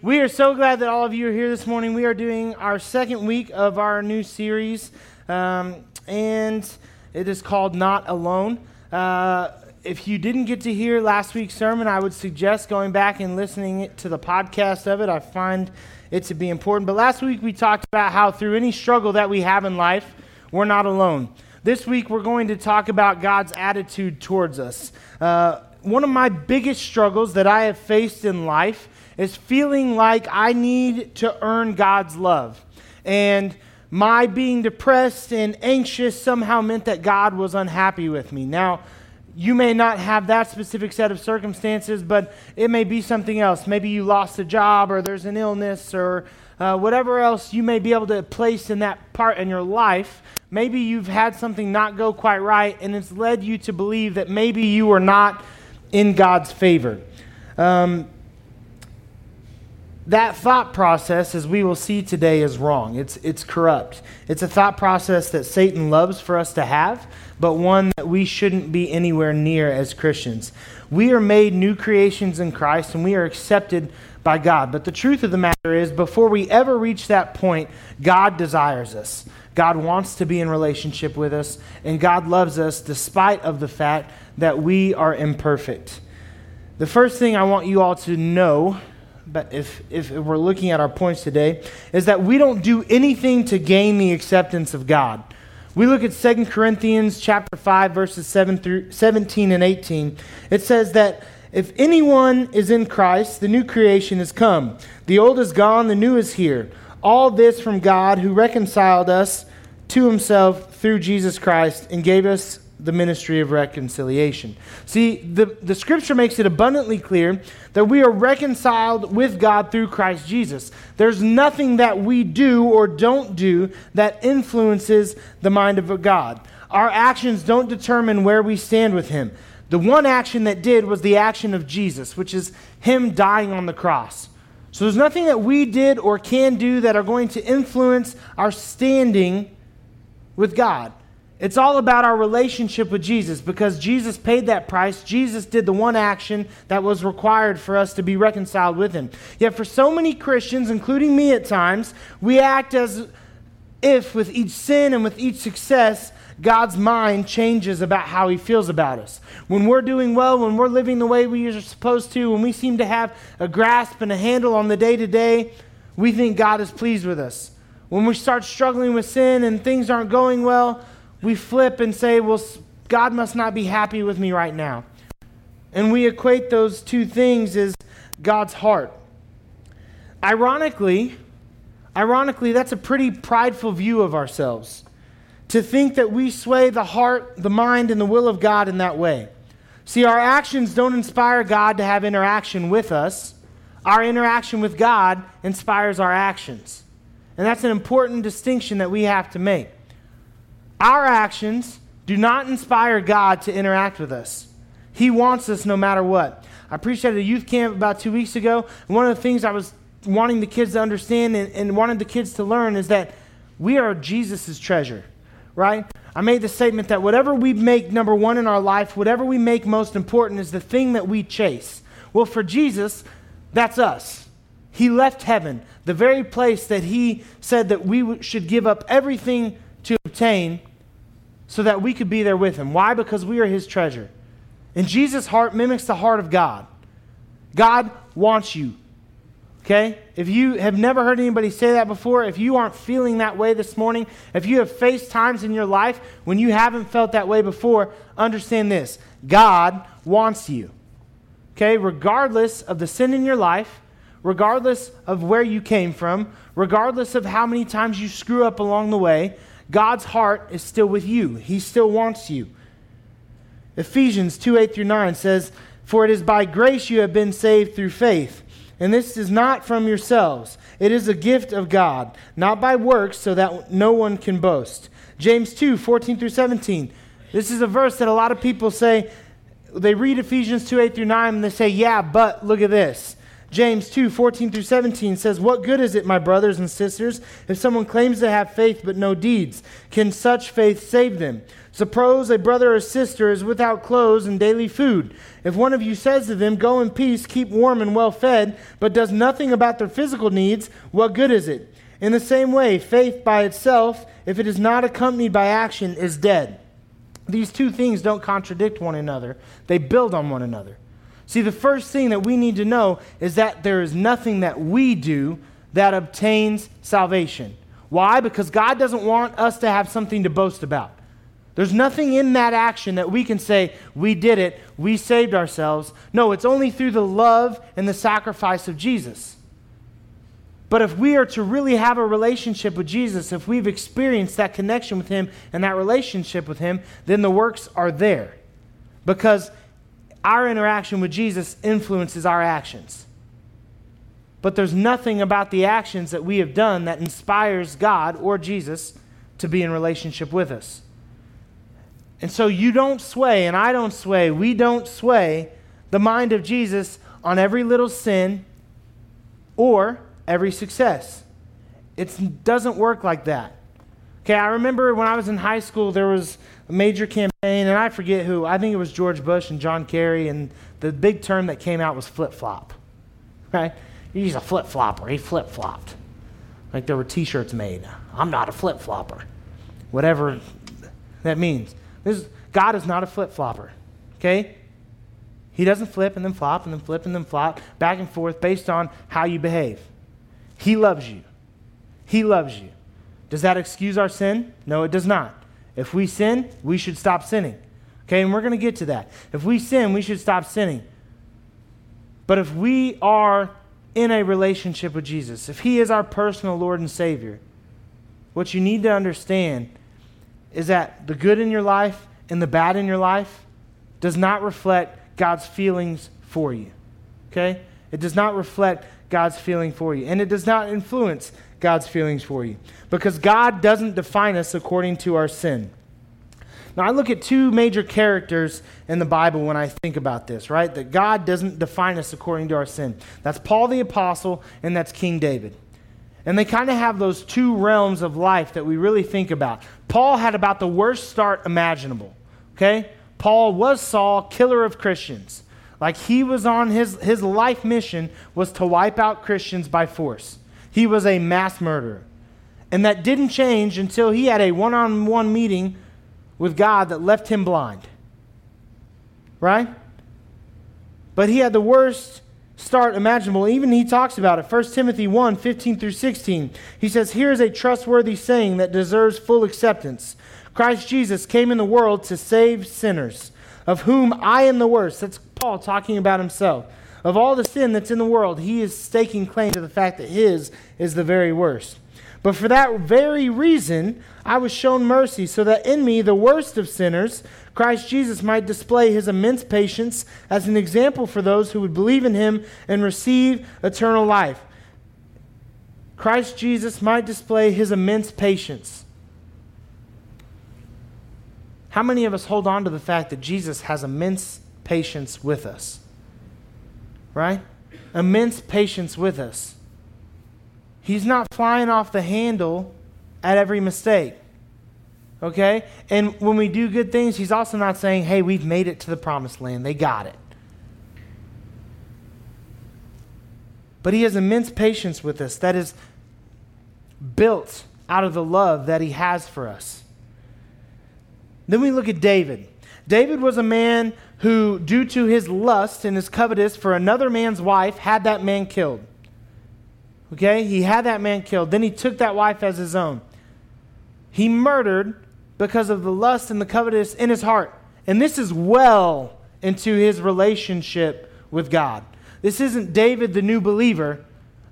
We are so glad that all of you are here this morning. We are doing our second week of our new series, um, and it is called Not Alone. Uh, if you didn't get to hear last week's sermon, I would suggest going back and listening to the podcast of it. I find it to be important. But last week we talked about how through any struggle that we have in life, we're not alone. This week we're going to talk about God's attitude towards us. Uh, one of my biggest struggles that I have faced in life is feeling like I need to earn God's love. And my being depressed and anxious somehow meant that God was unhappy with me. Now, you may not have that specific set of circumstances, but it may be something else. Maybe you lost a job, or there's an illness, or uh, whatever else you may be able to place in that part in your life. Maybe you've had something not go quite right, and it's led you to believe that maybe you are not in God's favor. Um, that thought process, as we will see today, is wrong. It's, it's corrupt. It's a thought process that Satan loves for us to have, but one that we shouldn't be anywhere near as Christians. We are made new creations in Christ, and we are accepted by God. But the truth of the matter is, before we ever reach that point, God desires us. God wants to be in relationship with us, and God loves us despite of the fact that we are imperfect. The first thing I want you all to know but if, if we're looking at our points today, is that we don't do anything to gain the acceptance of God. We look at 2 Corinthians chapter 5, verses 7 through 17 and 18. It says that if anyone is in Christ, the new creation has come. The old is gone, the new is here. All this from God who reconciled us to himself through Jesus Christ and gave us the ministry of reconciliation. See, the, the scripture makes it abundantly clear that we are reconciled with God through Christ Jesus. There's nothing that we do or don't do that influences the mind of God. Our actions don't determine where we stand with Him. The one action that did was the action of Jesus, which is Him dying on the cross. So there's nothing that we did or can do that are going to influence our standing with God. It's all about our relationship with Jesus because Jesus paid that price. Jesus did the one action that was required for us to be reconciled with Him. Yet, for so many Christians, including me at times, we act as if with each sin and with each success, God's mind changes about how He feels about us. When we're doing well, when we're living the way we are supposed to, when we seem to have a grasp and a handle on the day to day, we think God is pleased with us. When we start struggling with sin and things aren't going well, we flip and say, well, God must not be happy with me right now. And we equate those two things as God's heart. Ironically, ironically, that's a pretty prideful view of ourselves. To think that we sway the heart, the mind, and the will of God in that way. See, our actions don't inspire God to have interaction with us. Our interaction with God inspires our actions. And that's an important distinction that we have to make. Our actions do not inspire God to interact with us. He wants us no matter what. I preached at a youth camp about two weeks ago, and one of the things I was wanting the kids to understand and, and wanted the kids to learn is that we are Jesus' treasure, right? I made the statement that whatever we make number one in our life, whatever we make most important, is the thing that we chase. Well, for Jesus, that's us. He left heaven, the very place that he said that we should give up everything to obtain so that we could be there with him. Why? Because we are his treasure. And Jesus' heart mimics the heart of God. God wants you. Okay? If you have never heard anybody say that before, if you aren't feeling that way this morning, if you have faced times in your life when you haven't felt that way before, understand this God wants you. Okay? Regardless of the sin in your life, regardless of where you came from, regardless of how many times you screw up along the way, God's heart is still with you. He still wants you. Ephesians 2 8 through 9 says, For it is by grace you have been saved through faith. And this is not from yourselves. It is a gift of God, not by works, so that no one can boast. James 2 14 through 17. This is a verse that a lot of people say, they read Ephesians 2 8 through 9, and they say, Yeah, but look at this. James 2 14 through 17 says, What good is it, my brothers and sisters, if someone claims to have faith but no deeds? Can such faith save them? Suppose a brother or sister is without clothes and daily food. If one of you says to them, Go in peace, keep warm and well fed, but does nothing about their physical needs, what good is it? In the same way, faith by itself, if it is not accompanied by action, is dead. These two things don't contradict one another, they build on one another. See, the first thing that we need to know is that there is nothing that we do that obtains salvation. Why? Because God doesn't want us to have something to boast about. There's nothing in that action that we can say, we did it, we saved ourselves. No, it's only through the love and the sacrifice of Jesus. But if we are to really have a relationship with Jesus, if we've experienced that connection with Him and that relationship with Him, then the works are there. Because our interaction with Jesus influences our actions. But there's nothing about the actions that we have done that inspires God or Jesus to be in relationship with us. And so you don't sway, and I don't sway, we don't sway the mind of Jesus on every little sin or every success. It doesn't work like that. Okay, I remember when I was in high school, there was a major campaign, and I forget who. I think it was George Bush and John Kerry, and the big term that came out was flip flop. Right? He's a flip flopper. He flip flopped. Like there were t shirts made. I'm not a flip flopper. Whatever that means. This, God is not a flip flopper. Okay? He doesn't flip and then flop and then flip and then flop back and forth based on how you behave. He loves you. He loves you. Does that excuse our sin? No, it does not. If we sin, we should stop sinning. Okay, and we're going to get to that. If we sin, we should stop sinning. But if we are in a relationship with Jesus, if He is our personal Lord and Savior, what you need to understand is that the good in your life and the bad in your life does not reflect God's feelings for you. Okay? It does not reflect God's feeling for you. And it does not influence God's feelings for you. Because God doesn't define us according to our sin. Now, I look at two major characters in the Bible when I think about this, right? That God doesn't define us according to our sin. That's Paul the Apostle, and that's King David. And they kind of have those two realms of life that we really think about. Paul had about the worst start imaginable, okay? Paul was Saul, killer of Christians. Like he was on his, his life mission was to wipe out Christians by force. He was a mass murderer. And that didn't change until he had a one on one meeting with God that left him blind. Right? But he had the worst start imaginable. Even he talks about it. 1 Timothy 1 15 through 16. He says, Here is a trustworthy saying that deserves full acceptance Christ Jesus came in the world to save sinners, of whom I am the worst. That's Paul talking about himself. Of all the sin that's in the world, he is staking claim to the fact that his is the very worst. But for that very reason, I was shown mercy, so that in me, the worst of sinners, Christ Jesus might display his immense patience as an example for those who would believe in him and receive eternal life. Christ Jesus might display his immense patience. How many of us hold on to the fact that Jesus has immense patience with us? Right? Immense patience with us. He's not flying off the handle at every mistake. Okay? And when we do good things, he's also not saying, hey, we've made it to the promised land. They got it. But he has immense patience with us that is built out of the love that he has for us. Then we look at David. David was a man who, due to his lust and his covetous for another man's wife, had that man killed. Okay? He had that man killed. Then he took that wife as his own. He murdered because of the lust and the covetous in his heart. And this is well into his relationship with God. This isn't David, the new believer.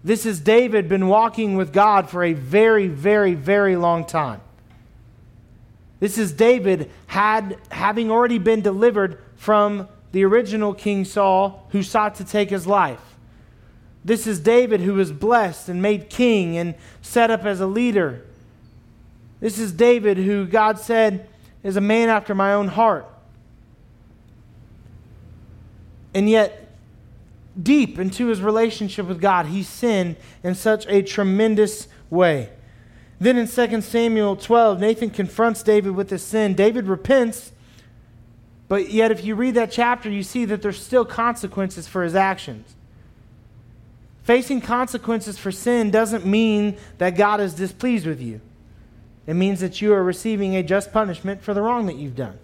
This is David been walking with God for a very, very, very long time. This is David had having already been delivered from the original King Saul who sought to take his life. This is David who was blessed and made king and set up as a leader. This is David who God said is a man after my own heart. And yet, deep into his relationship with God, he sinned in such a tremendous way. Then in 2 Samuel 12, Nathan confronts David with his sin. David repents, but yet if you read that chapter, you see that there's still consequences for his actions. Facing consequences for sin doesn't mean that God is displeased with you. It means that you are receiving a just punishment for the wrong that you've done.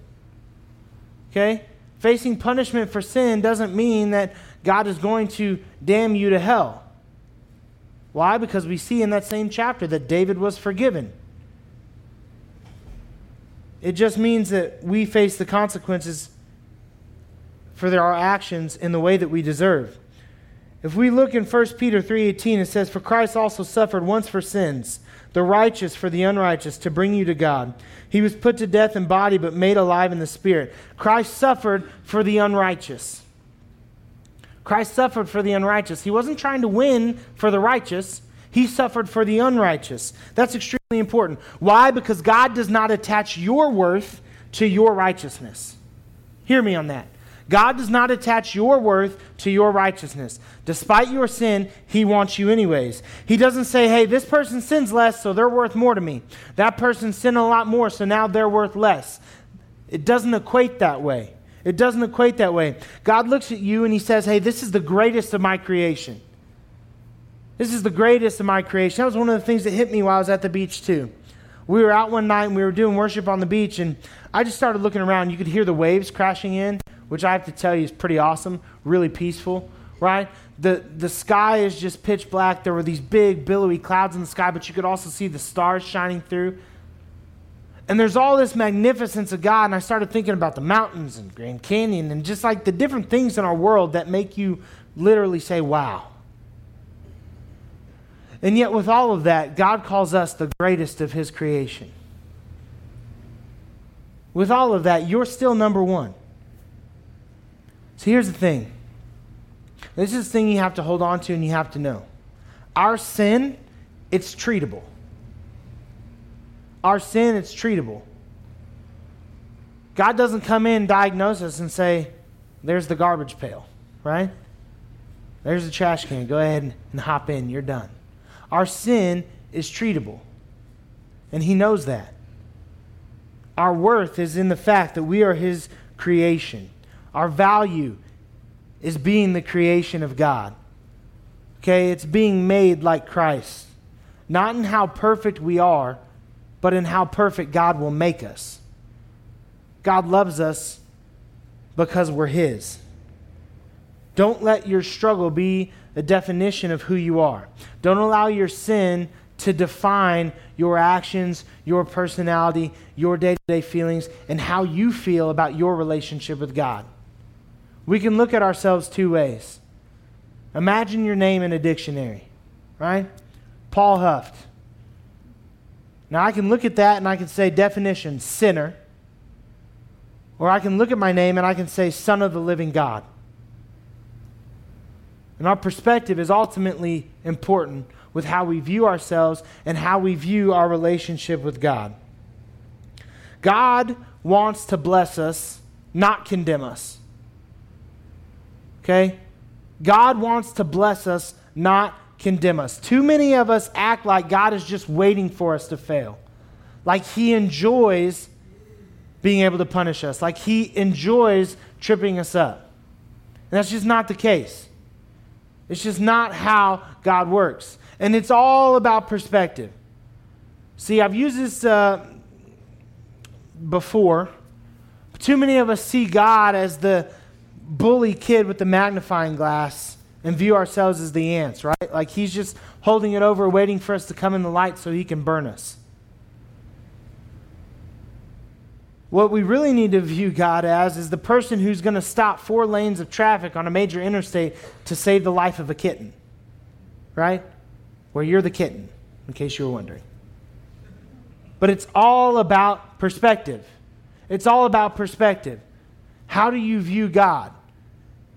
Okay? Facing punishment for sin doesn't mean that God is going to damn you to hell. Why? Because we see in that same chapter that David was forgiven. It just means that we face the consequences for our actions in the way that we deserve. If we look in 1 Peter 3:18 it says for Christ also suffered once for sins the righteous for the unrighteous to bring you to God. He was put to death in body but made alive in the spirit. Christ suffered for the unrighteous. Christ suffered for the unrighteous. He wasn't trying to win for the righteous. He suffered for the unrighteous. That's extremely important. Why? Because God does not attach your worth to your righteousness. Hear me on that. God does not attach your worth to your righteousness. Despite your sin, He wants you anyways. He doesn't say, hey, this person sins less, so they're worth more to me. That person sinned a lot more, so now they're worth less. It doesn't equate that way. It doesn't equate that way. God looks at you and He says, hey, this is the greatest of my creation. This is the greatest of my creation. That was one of the things that hit me while I was at the beach, too. We were out one night and we were doing worship on the beach, and I just started looking around. You could hear the waves crashing in which I have to tell you is pretty awesome, really peaceful, right? The, the sky is just pitch black. There were these big, billowy clouds in the sky, but you could also see the stars shining through. And there's all this magnificence of God, and I started thinking about the mountains and Grand Canyon and just like the different things in our world that make you literally say, wow. And yet, with all of that, God calls us the greatest of His creation. With all of that, you're still number one. So here's the thing this is the thing you have to hold on to and you have to know. Our sin, it's treatable. Our sin, it's treatable. God doesn't come in, diagnose us, and say, there's the garbage pail, right? There's the trash can. Go ahead and hop in. You're done. Our sin is treatable. And He knows that. Our worth is in the fact that we are His creation. Our value is being the creation of God. Okay, it's being made like Christ. Not in how perfect we are, but in how perfect God will make us. God loves us because we're His. Don't let your struggle be a definition of who you are. Don't allow your sin to define your actions, your personality, your day to day feelings, and how you feel about your relationship with God. We can look at ourselves two ways. Imagine your name in a dictionary, right? Paul Huft. Now I can look at that and I can say definition sinner. Or I can look at my name and I can say son of the living God. And our perspective is ultimately important with how we view ourselves and how we view our relationship with God. God wants to bless us, not condemn us. Okay? God wants to bless us, not condemn us. Too many of us act like God is just waiting for us to fail. Like he enjoys being able to punish us, like he enjoys tripping us up. And that's just not the case. It's just not how God works. And it's all about perspective. See, I've used this uh, before. Too many of us see God as the bully kid with the magnifying glass and view ourselves as the ants, right? Like he's just holding it over, waiting for us to come in the light so he can burn us. What we really need to view God as is the person who's going to stop four lanes of traffic on a major interstate to save the life of a kitten, right? Where you're the kitten, in case you were wondering. But it's all about perspective. It's all about perspective. How do you view God?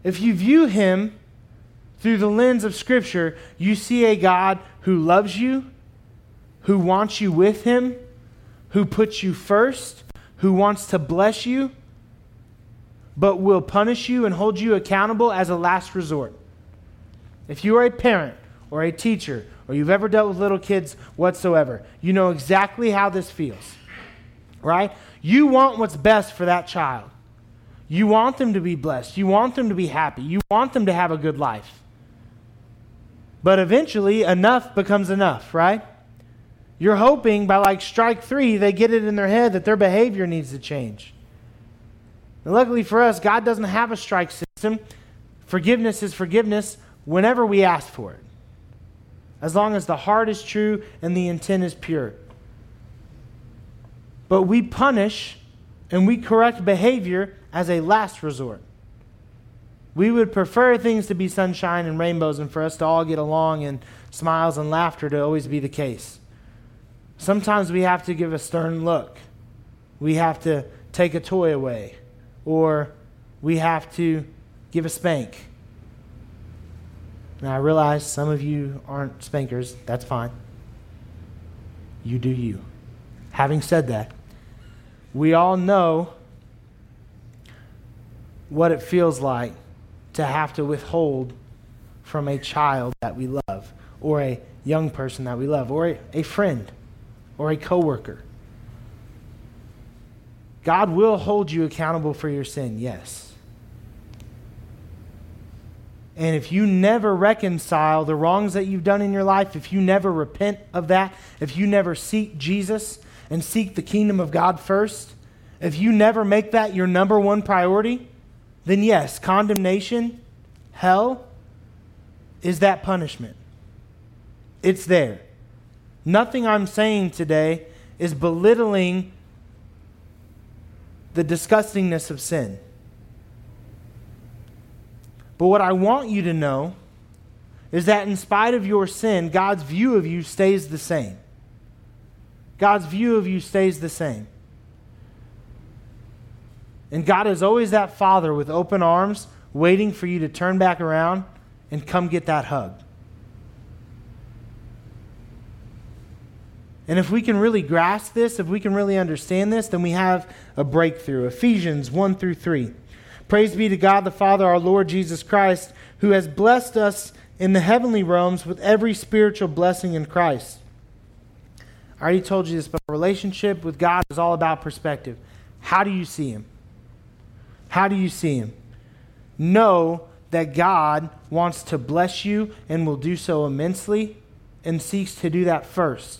If you view him through the lens of Scripture, you see a God who loves you, who wants you with him, who puts you first, who wants to bless you, but will punish you and hold you accountable as a last resort. If you are a parent or a teacher or you've ever dealt with little kids whatsoever, you know exactly how this feels, right? You want what's best for that child. You want them to be blessed. You want them to be happy. You want them to have a good life. But eventually, enough becomes enough, right? You're hoping by like strike three, they get it in their head that their behavior needs to change. And luckily for us, God doesn't have a strike system. Forgiveness is forgiveness whenever we ask for it, as long as the heart is true and the intent is pure. But we punish and we correct behavior as a last resort. We would prefer things to be sunshine and rainbows and for us to all get along and smiles and laughter to always be the case. Sometimes we have to give a stern look. We have to take a toy away, or we have to give a spank. Now, I realize some of you aren't spankers. That's fine. You do you. Having said that, we all know what it feels like to have to withhold from a child that we love, or a young person that we love, or a, a friend, or a coworker. God will hold you accountable for your sin, yes. And if you never reconcile the wrongs that you've done in your life, if you never repent of that, if you never seek Jesus and seek the kingdom of God first, if you never make that your number one priority, then yes, condemnation, hell, is that punishment. It's there. Nothing I'm saying today is belittling the disgustingness of sin. But what I want you to know is that in spite of your sin, God's view of you stays the same. God's view of you stays the same. And God is always that father with open arms, waiting for you to turn back around and come get that hug. And if we can really grasp this, if we can really understand this, then we have a breakthrough. Ephesians 1 through 3. Praise be to God the Father, our Lord Jesus Christ, who has blessed us in the heavenly realms with every spiritual blessing in Christ. I already told you this, but a relationship with God is all about perspective. How do you see Him? How do you see Him? Know that God wants to bless you and will do so immensely and seeks to do that first.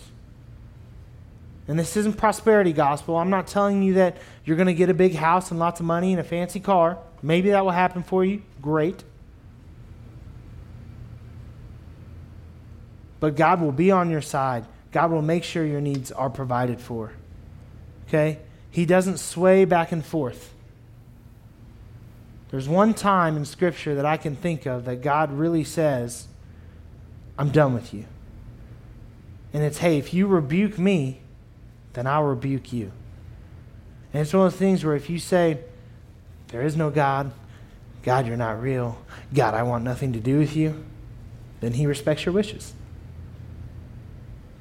And this isn't prosperity gospel. I'm not telling you that you're going to get a big house and lots of money and a fancy car. Maybe that will happen for you. Great. But God will be on your side. God will make sure your needs are provided for. Okay? He doesn't sway back and forth. There's one time in Scripture that I can think of that God really says, I'm done with you. And it's, hey, if you rebuke me, then I'll rebuke you. And it's one of those things where if you say, There is no God, God, you're not real, God, I want nothing to do with you, then He respects your wishes.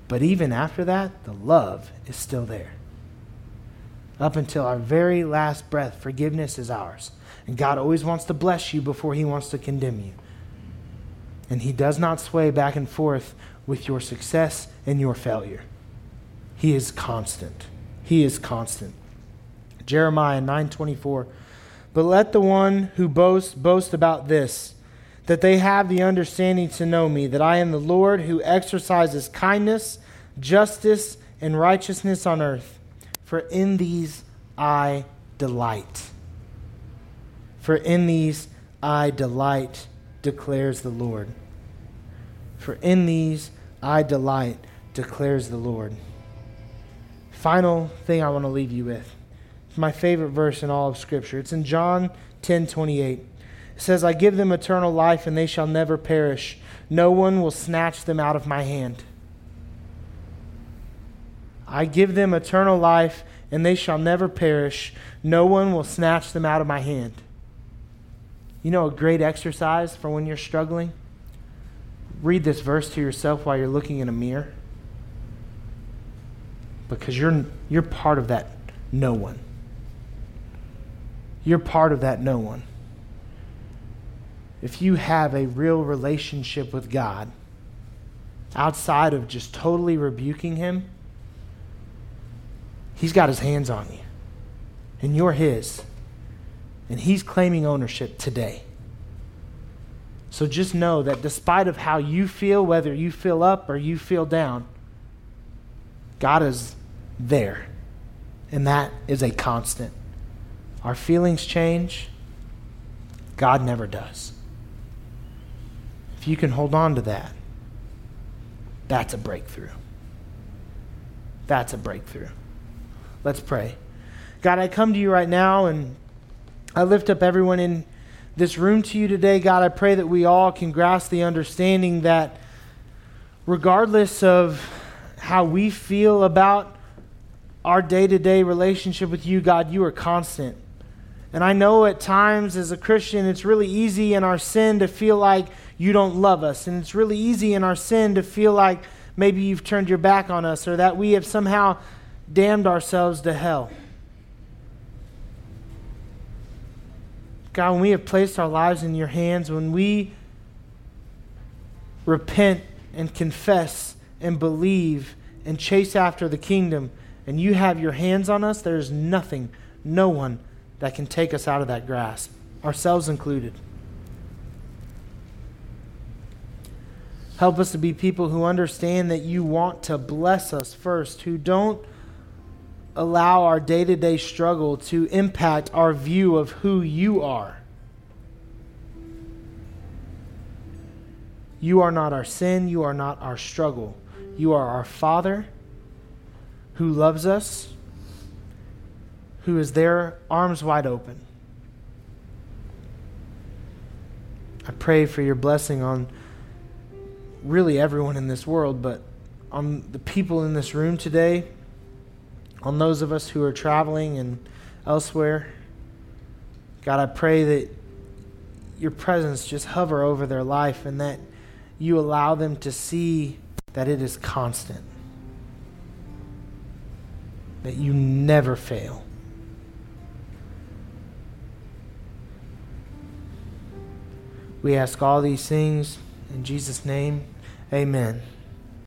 But even after that, the love is still there. Up until our very last breath, forgiveness is ours. And God always wants to bless you before He wants to condemn you. And He does not sway back and forth with your success and your failure. He is constant. He is constant. Jeremiah 9:24 But let the one who boasts boast about this that they have the understanding to know me that I am the Lord who exercises kindness, justice and righteousness on earth for in these I delight. For in these I delight declares the Lord. For in these I delight declares the Lord final thing I want to leave you with. It's my favorite verse in all of Scripture. It's in John 10 28. It says, I give them eternal life, and they shall never perish. No one will snatch them out of my hand. I give them eternal life, and they shall never perish. No one will snatch them out of my hand. You know, a great exercise for when you're struggling? Read this verse to yourself while you're looking in a mirror because you're, you're part of that no one. You're part of that no one. if you have a real relationship with God, outside of just totally rebuking Him, He's got His hands on you. And you're His. And He's claiming ownership today. So just know that despite of how you feel, whether you feel up or you feel down, God is there. And that is a constant. Our feelings change. God never does. If you can hold on to that, that's a breakthrough. That's a breakthrough. Let's pray. God, I come to you right now and I lift up everyone in this room to you today. God, I pray that we all can grasp the understanding that regardless of how we feel about our day to day relationship with you, God, you are constant. And I know at times as a Christian, it's really easy in our sin to feel like you don't love us. And it's really easy in our sin to feel like maybe you've turned your back on us or that we have somehow damned ourselves to hell. God, when we have placed our lives in your hands, when we repent and confess and believe and chase after the kingdom, and you have your hands on us, there is nothing, no one that can take us out of that grasp, ourselves included. Help us to be people who understand that you want to bless us first, who don't allow our day to day struggle to impact our view of who you are. You are not our sin, you are not our struggle. You are our Father who loves us, who is there, arms wide open. I pray for your blessing on really everyone in this world, but on the people in this room today, on those of us who are traveling and elsewhere. God, I pray that your presence just hover over their life and that you allow them to see that it is constant, that you never fail. We ask all these things in Jesus' name. Amen.